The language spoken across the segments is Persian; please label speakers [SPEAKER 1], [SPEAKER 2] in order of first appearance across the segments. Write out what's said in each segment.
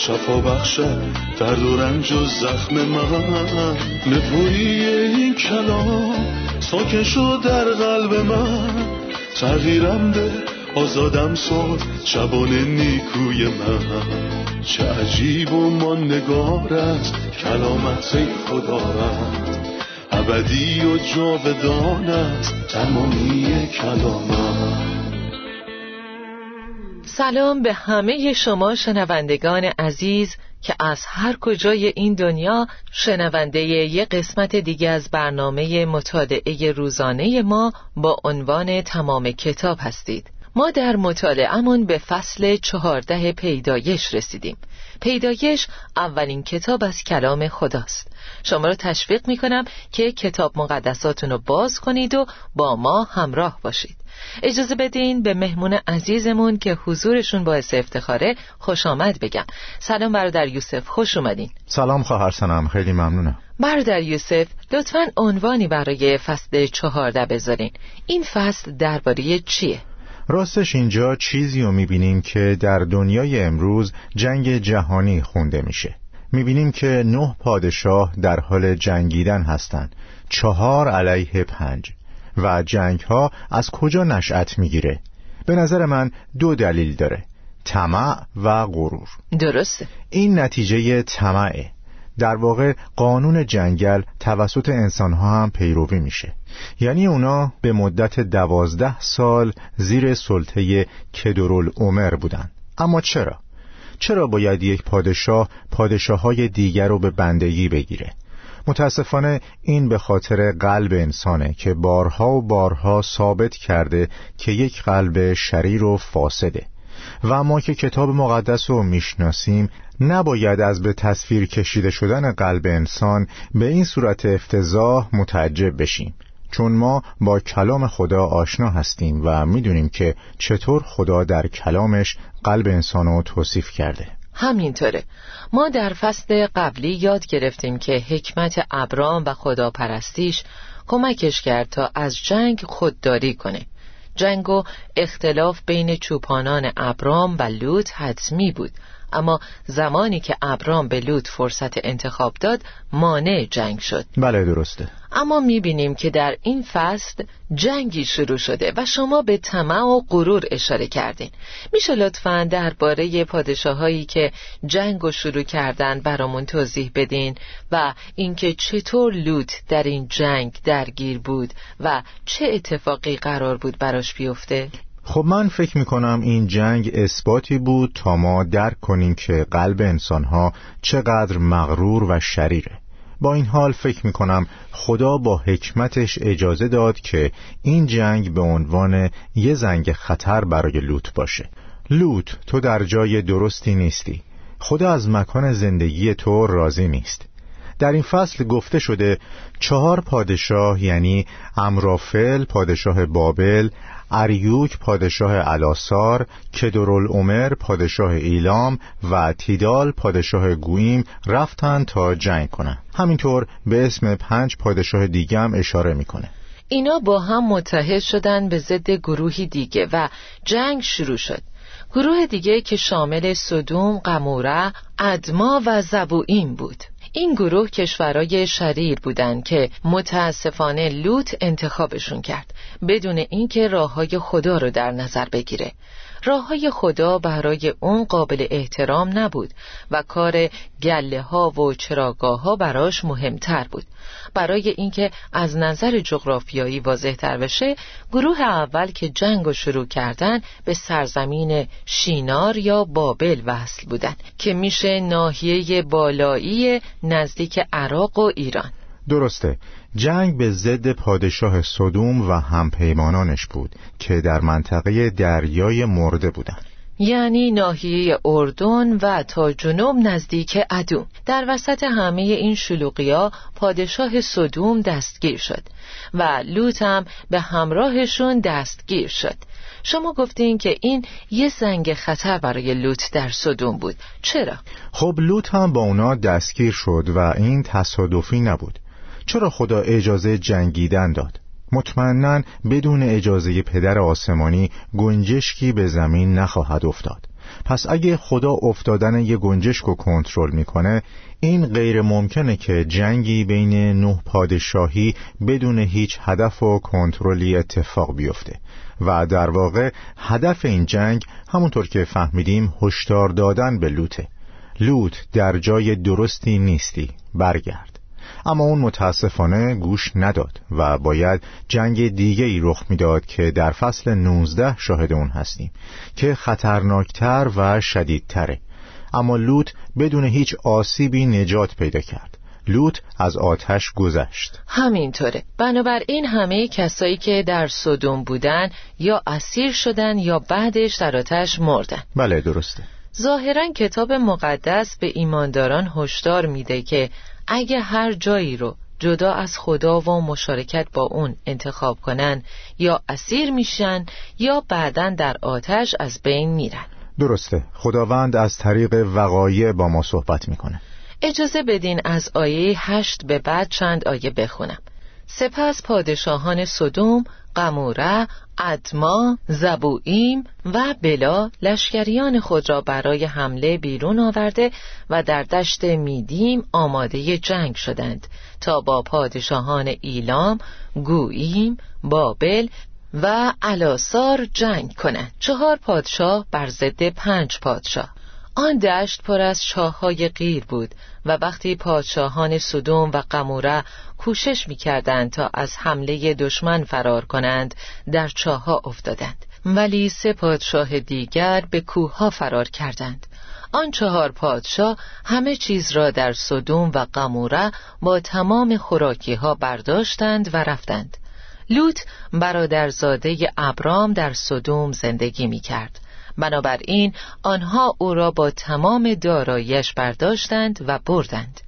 [SPEAKER 1] شفا بخشد درد و رنج و زخم من. نپویی این کلام ساکن شد در قلب من. تغییرم ده آزادم ساد شبان نیکوی من. چه عجیب و نگار است کلامت خدا رد ابدی و جاودان است تمامی کلامت.
[SPEAKER 2] سلام به همه شما شنوندگان عزیز که از هر کجای این دنیا شنونده یک قسمت دیگه از برنامه مطالعه روزانه ما با عنوان تمام کتاب هستید. ما در مطالعهمون به فصل چهارده پیدایش رسیدیم. پیدایش اولین کتاب از کلام خداست. شما رو تشویق می کنم که کتاب مقدساتون رو باز کنید و با ما همراه باشید. اجازه بدین به مهمون عزیزمون که حضورشون باعث افتخاره خوش آمد بگم. سلام برادر یوسف خوش اومدین.
[SPEAKER 3] سلام خواهر سنم خیلی ممنونم.
[SPEAKER 2] برادر یوسف لطفا عنوانی برای فصل چهارده بذارین. این فصل درباره چیه؟
[SPEAKER 3] راستش اینجا چیزی رو می‌بینیم که در دنیای امروز جنگ جهانی خونده میشه. می‌بینیم که نه پادشاه در حال جنگیدن هستند. چهار علیه پنج. و جنگ ها از کجا نشأت می‌گیره؟ به نظر من دو دلیل داره طمع و غرور.
[SPEAKER 2] درسته.
[SPEAKER 3] این نتیجه طمعه. در واقع قانون جنگل توسط انسان ها هم پیروی میشه. یعنی اونا به مدت دوازده سال زیر سلطه کدرول عمر بودن. اما چرا؟ چرا باید یک پادشاه پادشاه های دیگر رو به بندگی بگیره؟ متاسفانه این به خاطر قلب انسانه که بارها و بارها ثابت کرده که یک قلب شریر و فاسده و ما که کتاب مقدس رو می‌شناسیم نباید از به تصویر کشیده شدن قلب انسان به این صورت افتضاح متعجب بشیم چون ما با کلام خدا آشنا هستیم و می‌دونیم که چطور خدا در کلامش قلب انسان رو توصیف کرده.
[SPEAKER 2] همینطوره. ما در فصل قبلی یاد گرفتیم که حکمت ابرام و خداپرستیش کمکش کرد تا از جنگ خودداری کنه. جنگ و اختلاف بین چوپانان ابرام و لوط حتمی بود. اما زمانی که ابرام به لوط فرصت انتخاب داد مانع جنگ شد.
[SPEAKER 3] بله درسته.
[SPEAKER 2] اما می‌بینیم که در این فصل جنگی شروع شده و شما به طمع و غرور اشاره کردین. میشه لطفا درباره پادشاهایی که جنگ و شروع کردن برامون توضیح بدین و اینکه چطور لوط در این جنگ درگیر بود و چه اتفاقی قرار بود براش بیفته؟
[SPEAKER 3] خب من فکر می‌کنم این جنگ اثباتی بود تا ما درک کنیم که قلب انسانها چقدر مغرور و شریره. با این حال فکر می‌کنم خدا با حکمتش اجازه داد که این جنگ به عنوان یه زنگ خطر برای لوط باشه. لوط تو در جای درستی نیستی. خدا از مکان زندگی تو راضی نیست. در این فصل گفته شده چهار پادشاه یعنی امرافل پادشاه بابل اریوک پادشاه الاسار کدرالعمر پادشاه ایلام و تیدال پادشاه گویم رفتن تا جنگ کنند. همینطور به اسم پنج پادشاه دیگه هم اشاره می‌کنه.
[SPEAKER 2] اینا با هم متحد شدن به ضد گروهی دیگه و جنگ شروع شد. گروه دیگه که شامل صدوم، قموره، ادما و زبوئیم بود. این گروه کشورهای شریر بودند که متاسفانه لوط انتخابشون کرد بدون اینکه راه های خدا رو در نظر بگیره. راه های خدا برای اون قابل احترام نبود و کار گله ها و چراگاه ها براش مهمتر بود. برای اینکه از نظر جغرافیایی واضح تر بشه گروه اول که جنگ رو شروع کردن به سرزمین شینار یا بابل وصل بودن که میشه ناحیه بالایی نزدیک عراق و ایران.
[SPEAKER 3] درسته. جنگ به ضد پادشاه صدوم و همپیمانانش بود که در منطقه دریای مرده بودند.
[SPEAKER 2] یعنی ناحیه اردن و تا جنوب نزدیک ادوم در وسط همه این شلوغیا پادشاه صدوم دستگیر شد و لوط هم به همراهشون دستگیر شد. شما گفتین که این یه زنگ خطر برای لوط در صدوم بود. چرا؟
[SPEAKER 3] خب لوط هم با اونا دستگیر شد و این تصادفی نبود. چرا خدا اجازه جنگیدن داد؟ مطمئنا بدون اجازه پدر آسمانی گنجشکی به زمین نخواهد افتاد. پس اگه خدا افتادن یه گنجشک رو کنترل می‌کنه این غیر ممکنه که جنگی بین نه پادشاهی بدون هیچ هدف و کنترلی اتفاق بیفته. و در واقع هدف این جنگ همونطور که فهمیدیم هشدار دادن به لوته. لوت در جای درستی نیستی. برگرد. اما اون متاسفانه گوش نداد و باید جنگ دیگه ای رخ می‌داد که در فصل 19 شاهد اون هستیم که خطرناکتر و شدیدتره. اما لوط بدون هیچ آسیبی نجات پیدا کرد. لوط از آتش گذشت.
[SPEAKER 2] همینطوره. بنابراین همه کسایی که در صدوم بودن یا اسیر شدن یا بعدش در آتش مردن.
[SPEAKER 3] بله درسته.
[SPEAKER 2] ظاهرا کتاب مقدس به ایمانداران هشدار میده که اگه هر جایی رو جدا از خدا و مشارکت با اون انتخاب کنن یا اسیر میشن یا بعدا در آتش از بین میرن.
[SPEAKER 3] درسته. خداوند از طریق وقایع با ما صحبت می‌کنه.
[SPEAKER 2] اجازه بدین از آیه هشت به بعد چند آیه بخونم. سپس پادشاهان صدوم قموره، ادما، زبوئیم و بلا لشکریان خود را برای حمله بیرون آورده و در دشت میدیم آماده جنگ شدند تا با پادشاهان ایلام، گوییم، بابل و الاسار جنگ کنند. چهار پادشاه بر ضد پنج پادشاه. آن دشت پر از های غیر بود و وقتی پادشاهان صدوم و قموره کوشش می‌کردند تا از حمله دشمن فرار کنند در ها افتادند. ولی سه پادشاه دیگر به کوه فرار کردند. آن چهار پادشاه همه چیز را در صدوم و قموره با تمام خوراکی ها برداشتند و رفتند. لوط برادرزاده ابرام در صدوم زندگی می کرد بنابراین آنها او را با تمام دارایش برداشتند و بردند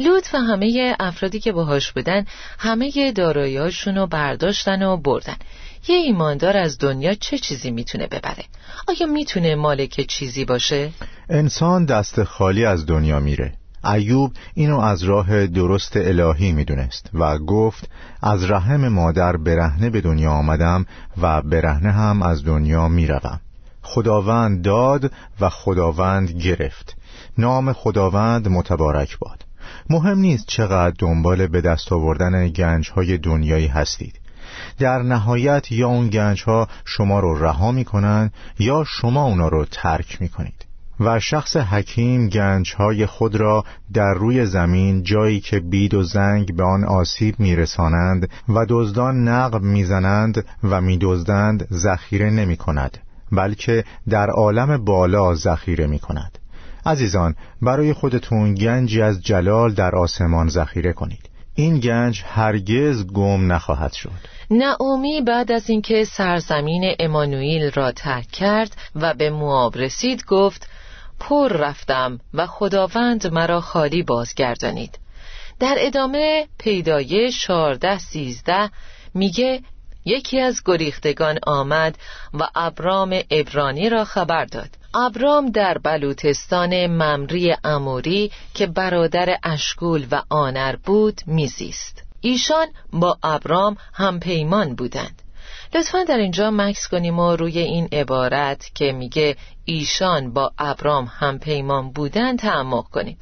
[SPEAKER 2] لوط و همه افرادی که باهاش بودن همه داراییاشون رو برداشتن و بردن یه ایماندار از دنیا چه چیزی می‌تونه ببره؟ آیا می‌تونه مالک چیزی باشه؟
[SPEAKER 3] انسان دست خالی از دنیا میره ایوب اینو از راه درست الهی می‌دونست و گفت از رحم مادر برهنه به دنیا آمدم و برهنه هم از دنیا می‌روم خداوند داد و خداوند گرفت. نام خداوند متبارک باد. مهم نیست چقدر دنبال به دست آوردن گنج های دنیایی هستید. در نهایت یا اون گنج ها شما رو رها می کنن یا شما اونا رو ترک می کنید و شخص حکیم گنج های خود را در روی زمین جایی که بید و زنگ به آن آسیب میرسانند و دزدان نقب می‌زنند و میدزدند ذخیره نمی کند بلکه در عالم بالا ذخیره می کند عزیزان برای خودتون گنجی از جلال در آسمان ذخیره کنید. این گنج هرگز گم نخواهد شد.
[SPEAKER 2] نعومی بعد از اینکه سرزمین امانوئیل را ترک کرد و به مواب رسید گفت پر رفتم و خداوند مرا خالی بازگردانید. در ادامه پیدایش 14 سیزده میگه یکی از گریختگان آمد و ابرام ابرانی را خبر داد. ابرام در بلوتستان ممری اموری که برادر اشکول و آنر بود میزیست. ایشان با ابرام هم پیمان بودند. لطفا در اینجا مکس کنیم و روی این عبارت که میگه ایشان با ابرام هم پیمان بودن تعمق کنیم.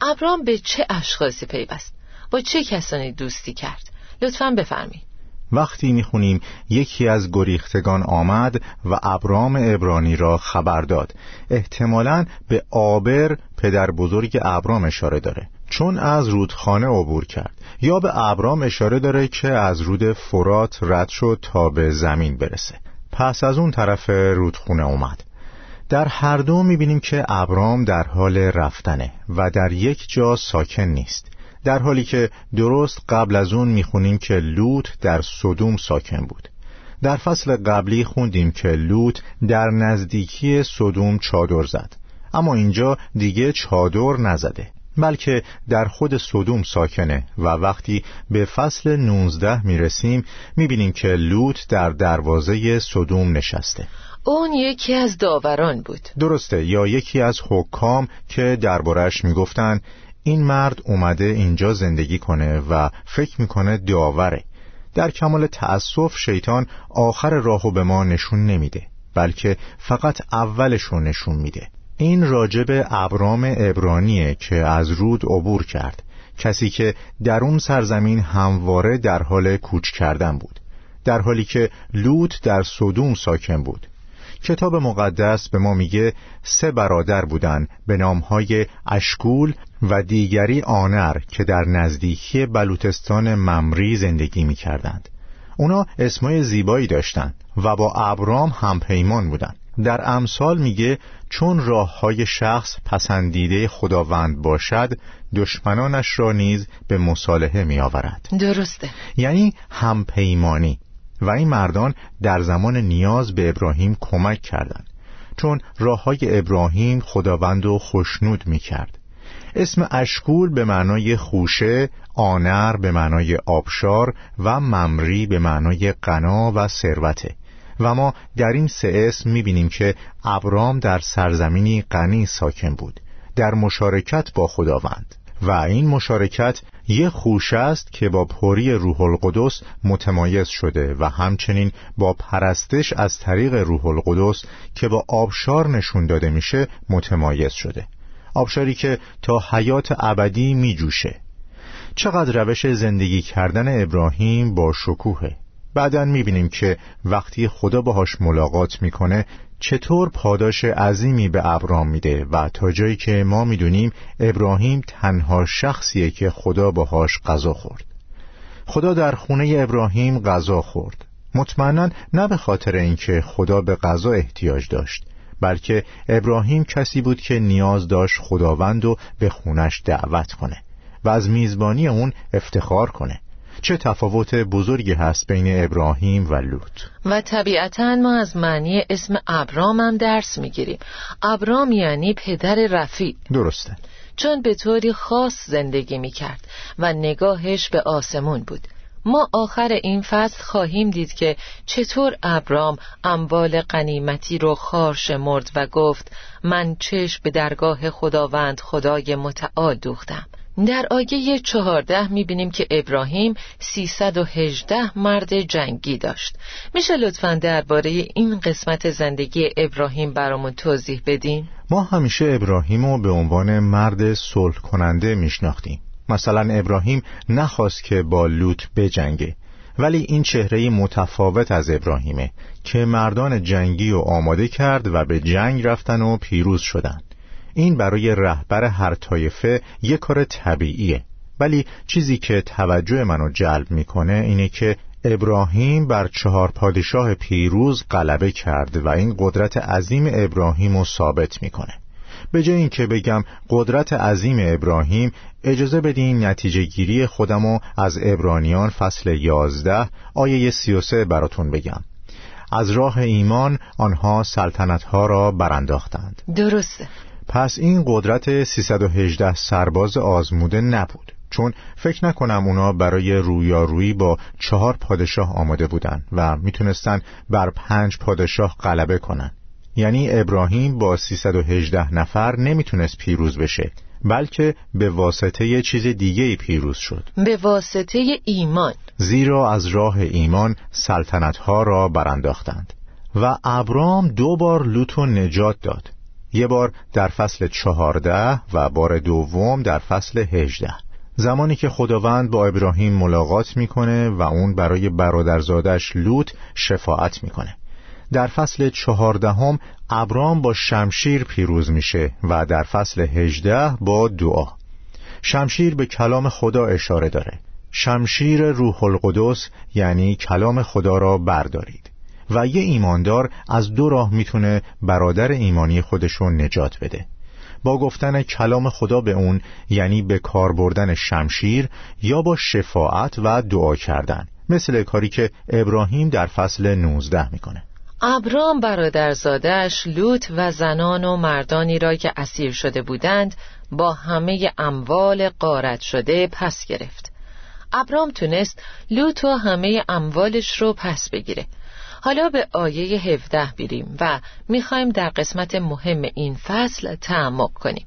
[SPEAKER 2] ابرام به چه اشخاصی پیوست؟ با چه کسانی دوستی کرد؟ لطفا بفرمایید.
[SPEAKER 3] وقتی می‌خونیم یکی از گریختگان آمد و ابرام ابرانی را خبر داد. احتمالا به آبر پدر بزرگ ابرام اشاره داره چون از رودخانه عبور کرد. یا به ابرام اشاره داره که از رود فرات رد شد تا به زمین برسه. پس از اون طرف رودخونه اومد. در هر دو می‌بینیم که ابرام در حال رفتنه و در یک جا ساکن نیست. در حالی که درست قبل از اون می‌خونیم که لوط در صدوم ساکن بود. در فصل قبلی خوندیم که لوط در نزدیکی صدوم چادر زد. اما اینجا دیگه چادر نزده بلکه در خود صدوم ساکنه و وقتی به فصل 19 می‌رسیم می‌بینیم که لوط در دروازه صدوم نشسته.
[SPEAKER 2] اون یکی از داوران بود.
[SPEAKER 3] درسته یا یکی از حکام که دربارش می‌گفتن این مرد اومده اینجا زندگی کنه و فکر می‌کنه داوره. در کمال تأسف شیطان آخر راهو به ما نشون نمیده بلکه فقط اولش نشون میده. این راجب ابرام ابرانیه که از رود عبور کرد کسی که در اون سرزمین همواره در حال کوچ کردن بود در حالی که لوط در صدوم ساکن بود. کتاب مقدس به ما میگه سه برادر بودن به نامهای اشکول و دیگری آنر که در نزدیکی بلوتستان ممری زندگی می‌کردند. اونا اسمای زیبایی داشتند و با ابرام همپیمان بودند. در امثال میگه چون راه های شخص پسندیده خداوند باشد دشمنانش را نیز به مصالحه می آورد
[SPEAKER 2] درسته.
[SPEAKER 3] یعنی همپیمانی. و این مردان در زمان نیاز به ابراهیم کمک کردند. چون راه های ابراهیم خداوند و خشنود می کرد اسم اشکول به معنای خوشه آنر به معنای آبشار و ممری به معنای غنا و ثروته. و ما در این سه اسم می‌بینیم که ابرام در سرزمینی غنی ساکن بود. در مشارکت با خداوند. و این مشارکت یه خوش است که با پوری روح القدس متمایز شده و همچنین با پرستش از طریق روح القدس که با آبشار نشون داده میشه متمایز شده. آبشاری که تا حیات ابدی میجوشه. چقدر روش زندگی کردن ابراهیم با شکوهه. بعدا می‌بینیم که وقتی خدا باهاش ملاقات می‌کنه چطور پاداش عظیمی به ابرام میده و تا جایی که ما می‌دونیم ابراهیم تنها شخصیه که خدا باهاش غذا خورد. خدا در خونه ابراهیم غذا خورد. مطمئنا نه به خاطر اینکه خدا به غذا احتیاج داشت بلکه ابراهیم کسی بود که نیاز داشت خداوند و به خونش دعوت کنه و از میزبانی اون افتخار کنه. چه تفاوت بزرگی هست بین ابراهیم و لوط؟
[SPEAKER 2] و طبیعتا ما از معنی اسم ابرام هم درس می‌گیریم. ابرام یعنی پدر رفیع
[SPEAKER 3] درسته.
[SPEAKER 2] چون به طوری خاص زندگی می‌کرد و نگاهش به آسمون بود. ما آخر این فصل خواهیم دید که چطور ابرام اموال قنیمتی رو خارش مرد و گفت من چشم به درگاه خداوند خدای متعال دوختم. در آیه چهارده می‌بینیم که ابراهیم 318 مرد جنگی داشت. میشه لطفا درباره این قسمت زندگی ابراهیم برامون توضیح بدین؟
[SPEAKER 3] ما همیشه ابراهیم رو به عنوان مرد صلح کننده میشناختیم. مثلا ابراهیم نخواست که با لوط بجنگه ولی این چهره متفاوت از ابراهیمه که مردان جنگی رو آماده کرد و به جنگ رفتن و پیروز شدند این برای رهبر هر طایفه یک کار طبیعیه. ولی چیزی که توجه منو جلب می‌کنه اینه که ابراهیم بر چهار پادشاه پیروز غلبه کرد و این قدرت عظیم ابراهیم رو ثابت می‌کنه. به جای اینکه بگم قدرت عظیم ابراهیم اجازه بدین نتیجه گیری خودمو از ابرانیان فصل یازده آیه سی و سه براتون بگم. از راه ایمان آنها سلطنتها را برانداختند.
[SPEAKER 2] درسته.
[SPEAKER 3] پس این قدرت 318 سرباز آزموده نبود چون فکر نکنم اونا برای رویارویی با چهار پادشاه آماده بودن و می‌تونستن بر پنج پادشاه غلبه کنن. یعنی ابراهیم با 318 نفر نمی‌تونست پیروز بشه بلکه به واسطه یه چیز دیگه پیروز شد.
[SPEAKER 2] به واسطه ایمان.
[SPEAKER 3] زیرا از راه ایمان سلطنتها را برانداختند. و ابرام دو بار لوط نجات داد. یه بار در فصل چهارده و بار دوم در فصل هجده. زمانی که خداوند با ابراهیم ملاقات می‌کنه و اون برای برادرزادش لوط شفاعت می‌کنه. در فصل چهاردهم ابرام با شمشیر پیروز میشه و در فصل هجده با دعا. شمشیر به کلام خدا اشاره داره. شمشیر روح القدس یعنی کلام خدا را بردارید. و یه ایماندار از دو راه می‌تونه برادر ایمانی خودشون نجات بده. با گفتن کلام خدا به اون یعنی به کار بردن شمشیر یا با شفاعت و دعا کردن. مثل کاری که ابراهیم در فصل 19 می‌کنه.
[SPEAKER 2] ابرام برادرزادش لوط و زنان و مردانی را که اسیر شده بودند با همه اموال قارت شده پس گرفت. ابرام تونست لوط و همه اموالش رو پس بگیره. حالا به آیه 17 بیریم و می‌خوایم در قسمت مهم این فصل تعمق کنیم.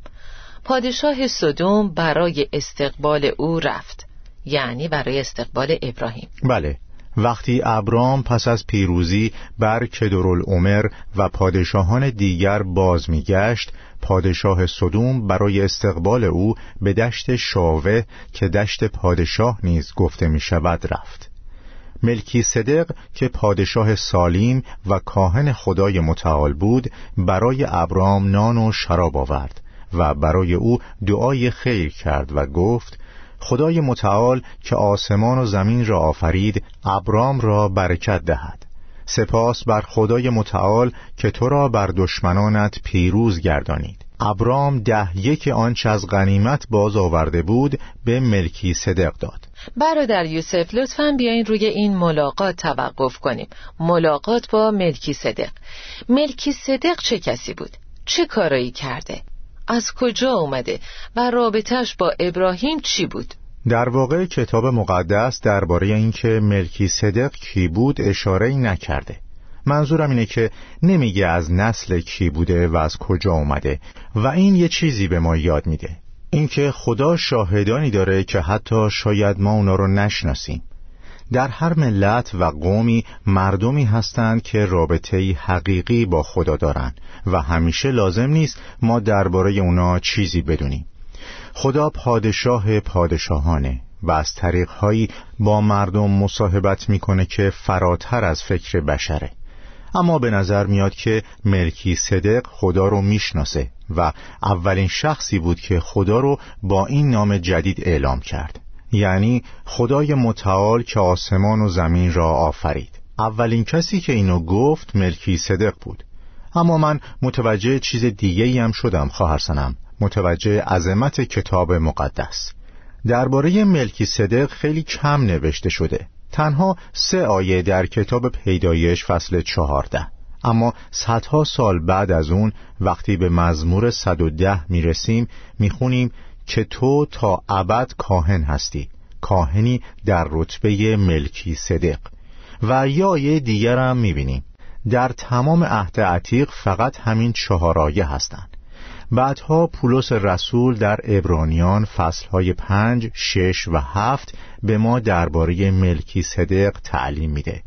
[SPEAKER 2] پادشاه صدوم برای استقبال او رفت یعنی برای استقبال ابراهیم.
[SPEAKER 3] بله وقتی ابرام پس از پیروزی بر کدرالعمر و پادشاهان دیگر باز میگشت پادشاه صدوم برای استقبال او به دشت شاوه که دشت پادشاه نیز گفته می شود رفت. ملکی صدق که پادشاه سالیم و کاهن خدای متعال بود برای ابرام نان و شراب آورد و برای او دعای خیر کرد و گفت خدای متعال که آسمان و زمین را آفرید ابرام را برکت دهد. سپاس بر خدای متعال که تو را بر دشمنانت پیروز گردانید. ابرام ده یک آنچه از غنیمت باز آورده بود به ملکی صدق داد
[SPEAKER 2] برادر یوسف لطفا بیاین روی این ملاقات توقف کنیم ملاقات با ملکی صدق ملکی صدق چه کسی بود؟ چه کارایی کرده؟ از کجا اومده و رابطش با ابراهیم چی بود؟
[SPEAKER 3] در واقع کتاب مقدس درباره اینکه ملکی صدق کی بود اشاره نکرده منظورم اینه که نمیگه از نسل کی بوده و از کجا اومده و این یه چیزی به ما یاد میده. اینکه خدا شاهدانی داره که حتی شاید ما اونا رو نشناسیم. در هر ملت و قومی مردمی هستند که رابطه حقیقی با خدا دارند و همیشه لازم نیست ما درباره اونا چیزی بدونیم. خدا پادشاه پادشاهانه و از طریقهایی با مردم مصاحبت می‌کنه که فراتر از فکر بشره. اما به نظر میاد که ملکی صدق خدا رو می‌شناسه و اولین شخصی بود که خدا رو با این نام جدید اعلام کرد. یعنی خدای متعال که آسمان و زمین را آفرید. اولین کسی که اینو گفت ملکی صدق بود. اما من متوجه چیز دیگه هم شدم خواهر سنم. متوجه عظمت کتاب مقدس. درباره ملکی صدق خیلی کم نوشته شده. تنها سه آیه در کتاب پیدایش فصل چهارده. اما صدها سال بعد از اون وقتی به مزمور 110 می‌رسیم می‌خونیم که تو تا ابد کاهن هستی کاهنی در رتبه ملکی صدق و یا آیه دیگر هم می‌بینیم. در تمام عهد عتیق فقط همین چهار آیه هستند بعدها پولس رسول در ابرانیان فصلهای پنج، شش و هفت به ما درباره ملکی صدق تعلیم میده.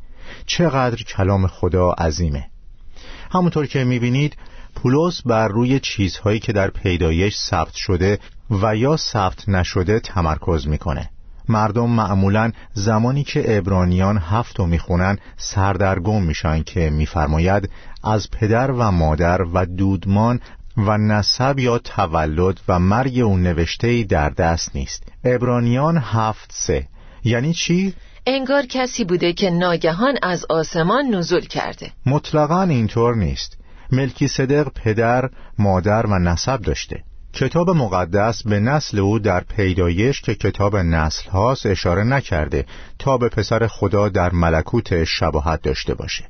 [SPEAKER 3] چقدر کلام خدا عظیمه. همونطور که می‌بینید پولس بر روی چیزهایی که در پیدایش ثبت شده و یا ثبت نشده تمرکز می‌کنه. مردم معمولا زمانی که ابرانیان هفت می‌خونن سردرگم میشن که میفرماید از پدر و مادر و دودمان و نسب یا تولد و مرگ اون نوشته در دست نیست. ابرانیان هفت سه. یعنی چی؟
[SPEAKER 2] انگار کسی بوده که ناگهان از آسمان نزول کرده.
[SPEAKER 3] مطلقا اینطور نیست. ملکی صدق پدر، مادر و نسب داشته. کتاب مقدس به نسل او در پیدایش که کتاب نسل هاست اشاره نکرده تا به پسر خدا در ملکوت شباهت داشته باشه.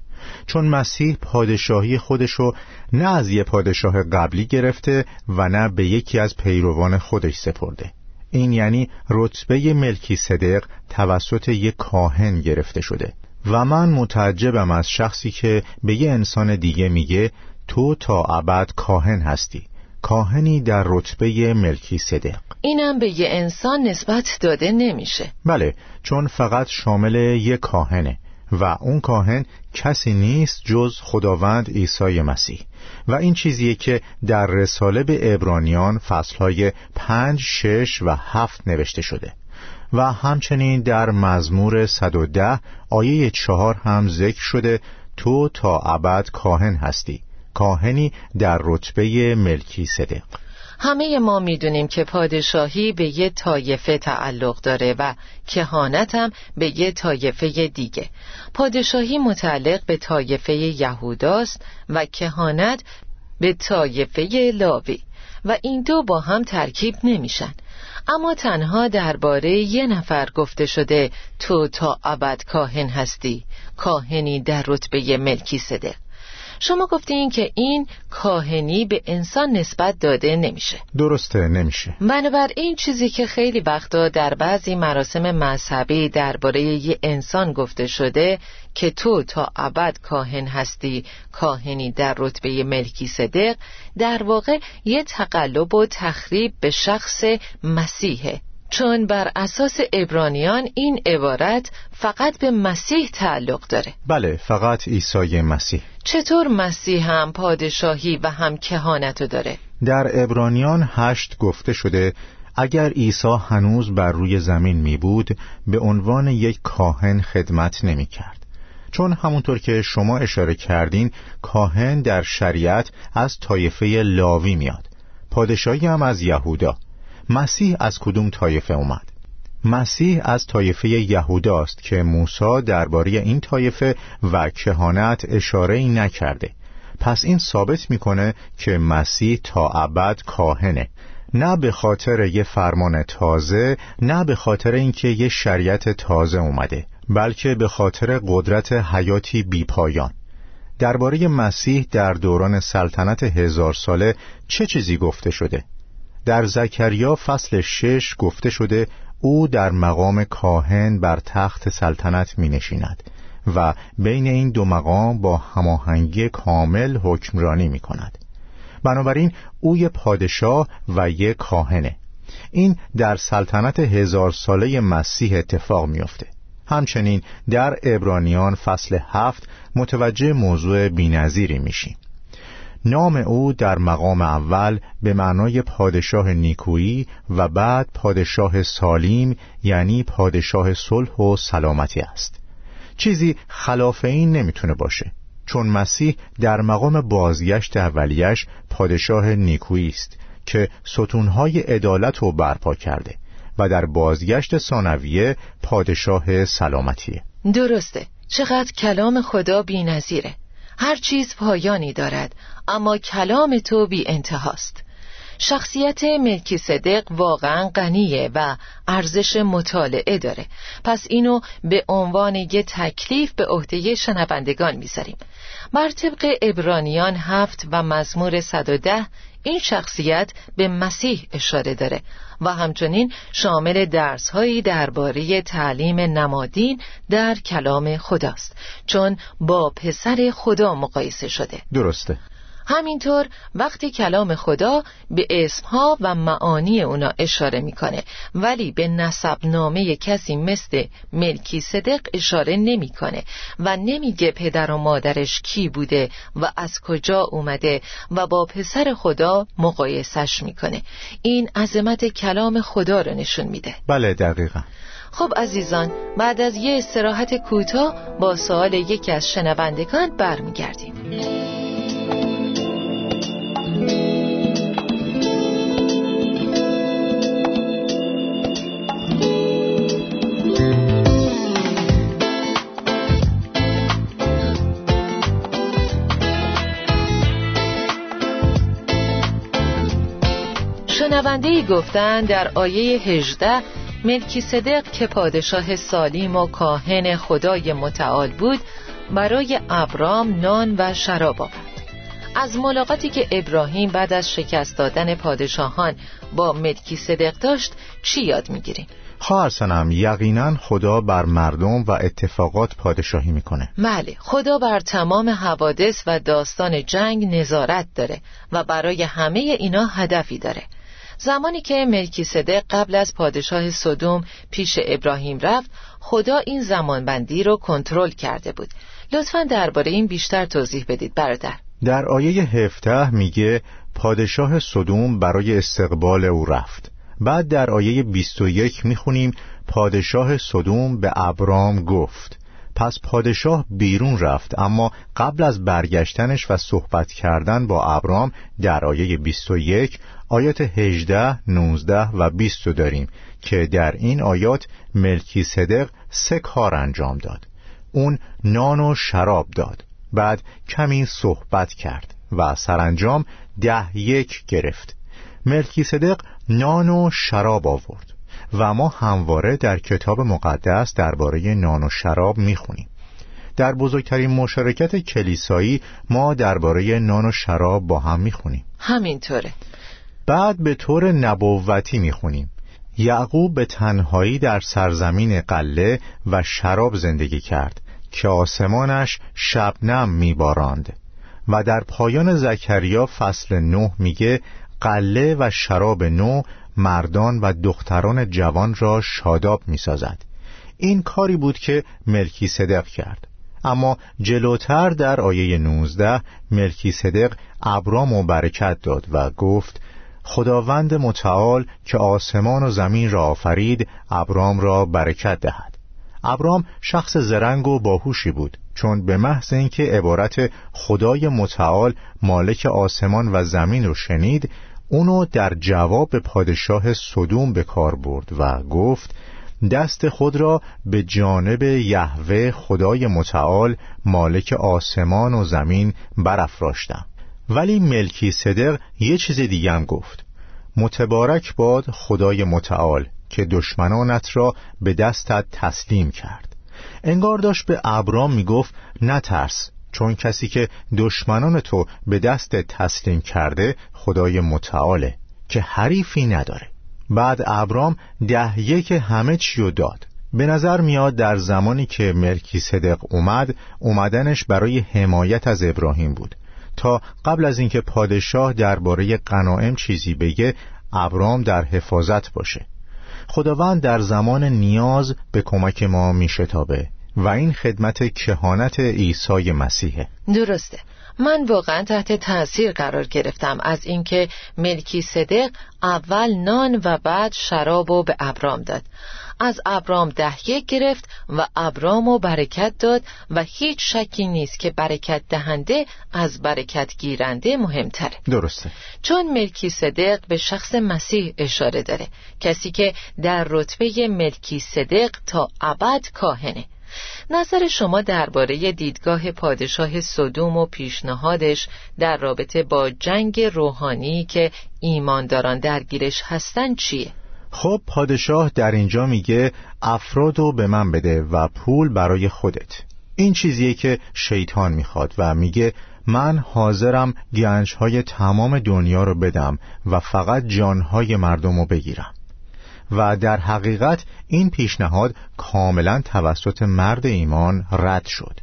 [SPEAKER 3] چون مسیح پادشاهی خودشو نه از یه پادشاه قبلی گرفته و نه به یکی از پیروان خودش سپرده. این یعنی رتبه ملکی صدق توسط یک کاهن گرفته شده. و من متعجبم از شخصی که به یه انسان دیگه میگه تو تا ابد کاهن هستی. کاهنی در رتبه ملکی صدق
[SPEAKER 2] اینم به یه انسان نسبت داده نمیشه.
[SPEAKER 3] بله چون فقط شامل یک کاهنه و اون کاهن کسی نیست جز خداوند عیسی مسیح. و این چیزیه که در رساله به ابرانیان فصلهای پنج، شش و هفت نوشته شده. و همچنین در مزمور 110 آیه چهار هم ذکر شده تو تا ابد کاهن هستی. کاهنی در رتبه ملکی صدق
[SPEAKER 2] همه ما می‌دونیم که پادشاهی به یه طایفه تعلق داره و کهانت هم به یه طایفه دیگه. پادشاهی متعلق به طایفه یهوداست و کهانت به طایفه لاوی و این دو با هم ترکیب نمیشن. اما تنها درباره یه نفر گفته شده تو تا ابد کاهن هستی. کاهنی در رتبه ملکی صدق شما گفتین که این کاهنی به انسان نسبت داده نمیشه.
[SPEAKER 3] درسته نمیشه.
[SPEAKER 2] بنابراین چیزی که خیلی وقتا در بعضی مراسم مذهبی درباره یه انسان گفته شده که تو تا ابد کاهن هستی کاهنی در رتبه ملکی صدق در واقع یه تقلب و تخریب به شخص مسیحه. چون بر اساس ابرانیان این عبارت فقط به مسیح تعلق داره.
[SPEAKER 3] بله فقط عیسی مسیح.
[SPEAKER 2] چطور مسیح هم پادشاهی و هم کهانتو داره؟
[SPEAKER 3] در ابرانیان هشت گفته شده اگر عیسی هنوز بر روی زمین می بود به عنوان یک کاهن خدمت نمی کرد. چون همونطور که شما اشاره کردین کاهن در شریعت از طایفه لاوی میاد. پادشاهی هم از یهودا. مسیح از کدوم طایفه اومد؟ مسیح از طایفه یهوداست که موسی درباره این طایفه و کهانت اشاره ای نکرده. پس این ثابت می‌کنه که مسیح تا ابد کاهنه. نه به خاطر یه فرمان تازه نه به خاطر اینکه یه شریعت تازه اومده بلکه به خاطر قدرت حیاتی بیپایان درباره مسیح در دوران سلطنت هزار ساله چه چیزی گفته شده؟ در زکریا فصل شش گفته شده او در مقام کاهن بر تخت سلطنت می نشیند و بین این دو مقام با هماهنگی کامل حکمرانی می کند بنابراین او یه پادشاه و یه کاهنه. این در سلطنت هزار ساله مسیح اتفاق میافته. همچنین در ابرانیان فصل هفت متوجه موضوع بینظیری میشیم. نام او در مقام اول به معنای پادشاه نیکویی و بعد پادشاه سالیم یعنی پادشاه صلح و سلامتی است. چیزی خلاف این نمی‌تونه باشه چون مسیح در مقام بازگشت اولیش پادشاه نیکویی است که ستونهای عدالت رو برپا کرده و در بازگشت ثانویه پادشاه سلامتیه.
[SPEAKER 2] درسته. چقدر کلام خدا بی نظیره. هر چیز پایانی دارد اما کلام تو بی انتهاست. شخصیت ملکی صدق واقعا غنیه و ارزش مطالعه داره. پس اینو به عنوان یه تکلیف به عهده شنوندگان می‌ذاریم. بر طبق ابرانیان هفت و مزمور 110 این شخصیت به مسیح اشاره داره و همچنین شامل درسهایی درباره تعلیم نمادین در کلام خداست چون با پسر خدا مقایسه شده.
[SPEAKER 3] درسته.
[SPEAKER 2] همینطور وقتی کلام خدا به اسمها و معانی اونا اشاره می‌کنه ولی به نسب نامه کسی مثل ملکی صدق اشاره نمی‌کنه و نمیگه پدر و مادرش کی بوده و از کجا اومده و با پسر خدا مقایسش می‌کنه. این عظمت کلام خدا رو نشون میده.
[SPEAKER 3] بله دقیقا.
[SPEAKER 2] خب عزیزان بعد از یه استراحت کوتاه با سوال یکی از شنوندگان برمیگردیم. شنونده ای گفتن در آیه 18 ملکی صدق که پادشاه سالیم و کاهن خدای متعال بود برای ابرام نان و شراب آورد. از ملاقاتی که ابراهیم بعد از شکست دادن پادشاهان با ملکی صدق داشت چی یاد می‌گیریم؟
[SPEAKER 3] خواهر سنم یقینا خدا بر مردم و اتفاقات پادشاهی می‌کنه.
[SPEAKER 2] بله خدا بر تمام حوادث و داستان جنگ نظارت داره و برای همه اینا هدفی داره. زمانی که ملکی صدق قبل از پادشاه صدوم پیش ابراهیم رفت خدا این زمانبندی رو کنترل کرده بود. لطفا درباره این بیشتر توضیح بدید برادر.
[SPEAKER 3] در آیه هفته میگه پادشاه صدوم برای استقبال او رفت. بعد در آیه 21 می‌خونیم پادشاه صدوم به ابرام گفت. پس پادشاه بیرون رفت اما قبل از برگشتنش و صحبت کردن با ابرام در آیه 21 آیات 18, 19 و 20 داریم که در این آیات ملکی صدق سه کار انجام داد. اون نان و شراب داد. بعد کمی صحبت کرد و سرانجام ده یک گرفت. ملکی صدق نان و شراب آورد و ما همواره در کتاب مقدس درباره نان و شراب می‌خونیم. در بزرگترین مشارکت کلیسایی ما درباره نان و شراب با هم می‌خونیم.
[SPEAKER 2] همینطوره.
[SPEAKER 3] بعد به طور نبوتی می‌خونیم. یعقوب به تنهایی در سرزمین قله و شراب زندگی کرد که آسمانش شبنم میباراند و در پایان زکریا فصل نه میگه قله و شراب نو مردان و دختران جوان را شاداب می‌سازد. این کاری بود که ملکی صدق کرد. اما جلوتر در آیه 19 ملکی صدق ابرام و برکت داد و گفت خداوند متعال که آسمان و زمین را آفرید ابرام را برکت دهد. ابرام شخص زرنگ و باهوشی بود چون به محض اینکه عبارت خدای متعال مالک آسمان و زمین رو شنید اونو در جواب پادشاه صدوم به کار برد و گفت دست خود را به جانب یهوه خدای متعال مالک آسمان و زمین برافراشتم. ولی ملکی صدق یه چیز دیگه هم گفت. متبارک باد خدای متعال که دشمنانت را به دستت تسلیم کرد. انگار داشت به ابرام می‌گفت نترس چون کسی که دشمنان تو به دست تسلیم کرده خدای متعاله که حریفی نداره. بعد ابرام ده یک همه چی داد. به نظر میاد در زمانی که ملکی صدق اومد اومدنش برای حمایت از ابراهیم بود. تا قبل از اینکه پادشاه درباره غنایم چیزی بگه ابرام در حفاظت باشه. خداوند در زمان نیاز به کمک ما میشتابه و این خدمت کهانت عیسی مسیحه.
[SPEAKER 2] درسته. من واقعا تحت تاثیر قرار گرفتم از اینکه ملکی صدق اول نان و بعد شراب و به ابرام داد. از ابرام ده یک گرفت و ابرام و برکت داد و هیچ شکی نیست که برکت دهنده از برکت گیرنده مهمتره.
[SPEAKER 3] درسته.
[SPEAKER 2] چون ملکی صدق به شخص مسیح اشاره داره. کسی که در رتبه ملکی صدق تا ابد کاهنه. نظر شما درباره دیدگاه پادشاه صدوم و پیشنهادش در رابطه با جنگ روحانی که ایمانداران درگیرش هستن چیه؟
[SPEAKER 3] خب پادشاه در اینجا میگه افرادو به من بده و پول برای خودت این چیزیه که شیطان می‌خواد و میگه من حاضرم گنجهای تمام دنیا رو بدم و فقط جانهای مردم رو بگیرم و در حقیقت این پیشنهاد کاملا توسط مرد ایمان رد شد.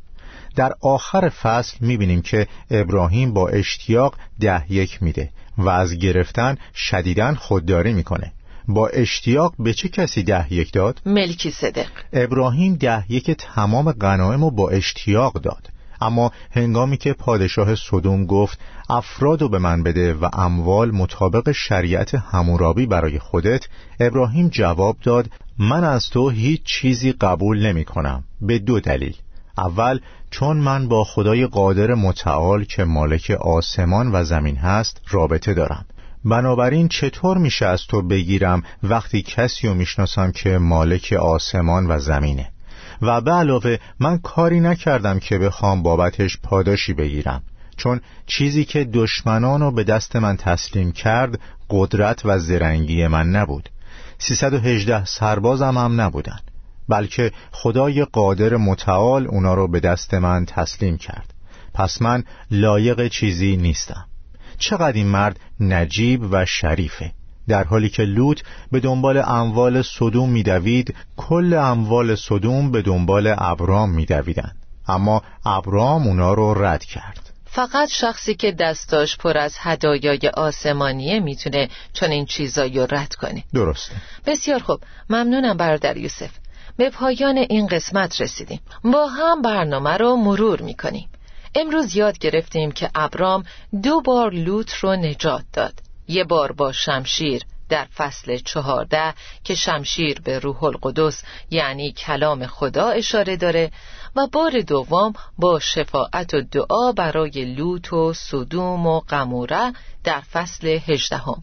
[SPEAKER 3] در آخر فصل می‌بینیم که ابراهیم با اشتیاق ده یک میده و از گرفتن شدیدن خودداری می‌کنه. با اشتیاق به چه کسی ده یک داد؟
[SPEAKER 2] ملکی صدق
[SPEAKER 3] ابراهیم ده یک تمام غنایم رو با اشتیاق داد. اما هنگامی که پادشاه صدوم گفت افرادو به من بده و اموال مطابق شریعت همورابی برای خودت ابراهیم جواب داد من از تو هیچ چیزی قبول نمی کنم به دو دلیل. اول چون من با خدای قادر متعال که مالک آسمان و زمین هست رابطه دارم. بنابراین چطور میشه از تو بگیرم وقتی کسی رو می‌شناسم که مالک آسمان و زمینه؟ و به علاوه من کاری نکردم که بخوام بابتش پاداشی بگیرم. چون چیزی که دشمنان رو به دست من تسلیم کرد قدرت و زرنگی من نبود. 318 سربازم هم نبودن. بلکه خدای قادر متعال اونا رو به دست من تسلیم کرد. پس من لایق چیزی نیستم. چقدر این مرد نجیب و شریفه. در حالی که لوط به دنبال اموال صدوم میدوید کل اموال صدوم به دنبال ابرام میدویدند. اما ابرام اونا رو رد کرد.
[SPEAKER 2] فقط شخصی که دستاش پر از هدایای آسمانیه می‌تونه چون این چیزایی رو رد کنه.
[SPEAKER 3] درسته.
[SPEAKER 2] بسیار خوب. ممنونم برادر یوسف. به پایان این قسمت رسیدیم. با هم برنامه رو مرور می‌کنیم. امروز یاد گرفتیم که ابرام دو بار لوط رو نجات داد. یه بار با شمشیر در فصل چهارده که شمشیر به روح القدس یعنی کلام خدا اشاره داره و بار دوم با شفاعت و دعا برای لوط و صدوم و قموره در فصل هجدهم.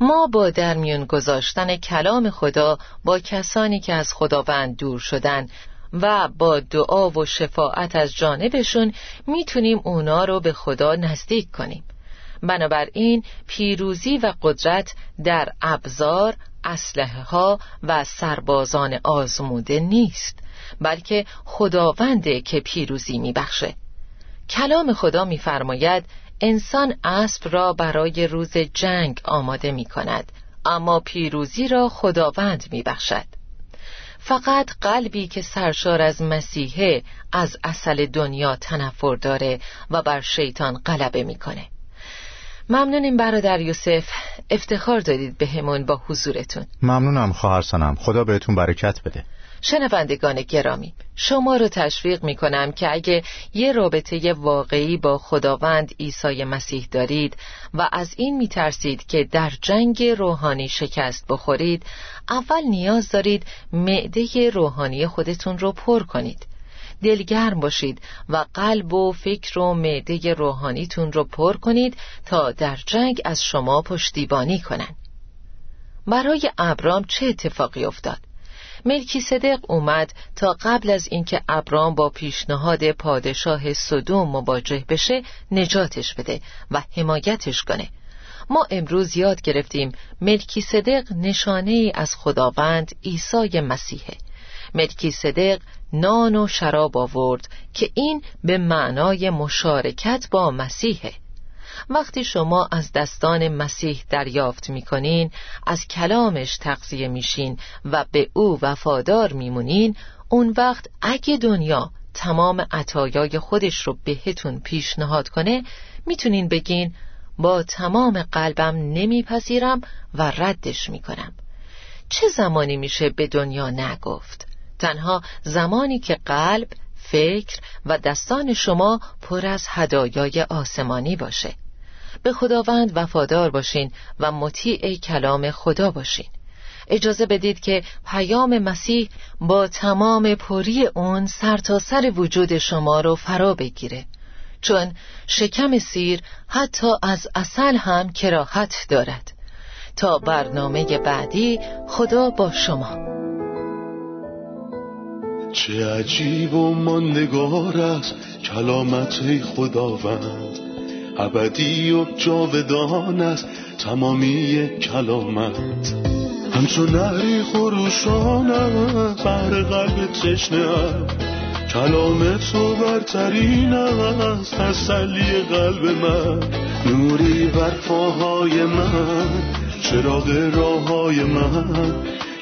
[SPEAKER 2] ما با درمیون گذاشتن کلام خدا با کسانی که از خداوند دور شدن و با دعا و شفاعت از جانبشون می‌تونیم اونا رو به خدا نزدیک کنیم. بنابراین پیروزی و قدرت در ابزار، اسلحه ها و سربازان آزموده نیست بلکه خداونده که پیروزی میبخشه کلام خدا میفرماید انسان اسب را برای روز جنگ آماده می کند اما پیروزی را خداوند می بخشد. فقط قلبی که سرشار از مسیحه از اصل دنیا تنفر داره و بر شیطان غلبه می‌کنه ممنونیم برادر یوسف. افتخار دادید به همون با حضورتون.
[SPEAKER 3] ممنونم خواهر سنم. خدا بهتون برکت بده.
[SPEAKER 2] شنوندگان گرامی شما رو تشویق می کنم که اگه یه رابطه واقعی با خداوند عیسی مسیح دارید و از این می ترسید که در جنگ روحانی شکست بخورید اول نیاز دارید معده روحانی خودتون رو پر کنید. دلگرم باشید و قلب و فکر و معده روحانیتون رو پر کنید تا در جنگ از شما پشتیبانی کنند. برای ابرام چه اتفاقی افتاد؟ ملکی صدق اومد تا قبل از اینکه ابرام با پیشنهاد پادشاه صدوم مواجه بشه نجاتش بده و حمایتش کنه ما امروز یاد گرفتیم ملکی صدق نشانه ای از خداوند عیسی مسیحه ملکی صدق نان و شراب آورد که این به معنای مشارکت با مسیحه. وقتی شما از دستان مسیح دریافت می‌کنین از کلامش تغذیه میشین و به او وفادار میمونین اون وقت اگه دنیا تمام عطایای خودش رو بهتون پیشنهاد کنه می‌تونین بگین با تمام قلبم نمیپذیرم و ردش می‌کنم. چه زمانی میشه به دنیا نگفت؟ تنها زمانی که قلب فکر و دستان شما پر از هدایای آسمانی باشه. به خداوند وفادار باشین و مطیع کلام خدا باشین. اجازه بدید که پیام مسیح با تمام پری اون سرتاسر سر وجود شما رو فرا بگیره. چون شکم سیر حتی از اصل هم کراهت دارد. تا برنامه بعدی خدا با شما.
[SPEAKER 1] چه عجیب و ماندگار است کلامت خداوند. ابدی و جاودان است تمامی کلامت. همچون نهری خروشان بر قلب تشنه کلام تو برترین است تسلی قلب من. نوری بر پاهای من چراغ راه های من.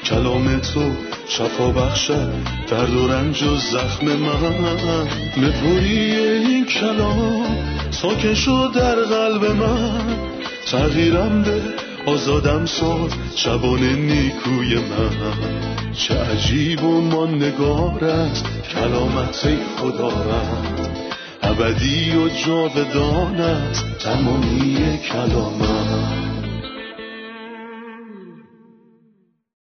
[SPEAKER 1] کلام تو شفا بخشد درد و رنج و زخم من. نپوری این کلام ساکن شد در قلب من. تغییرم به آزادم ساد شبان نیکوی من. چه عجیب و نگار است کلامت خدا رد ابدی و جاودان است تمامی کلام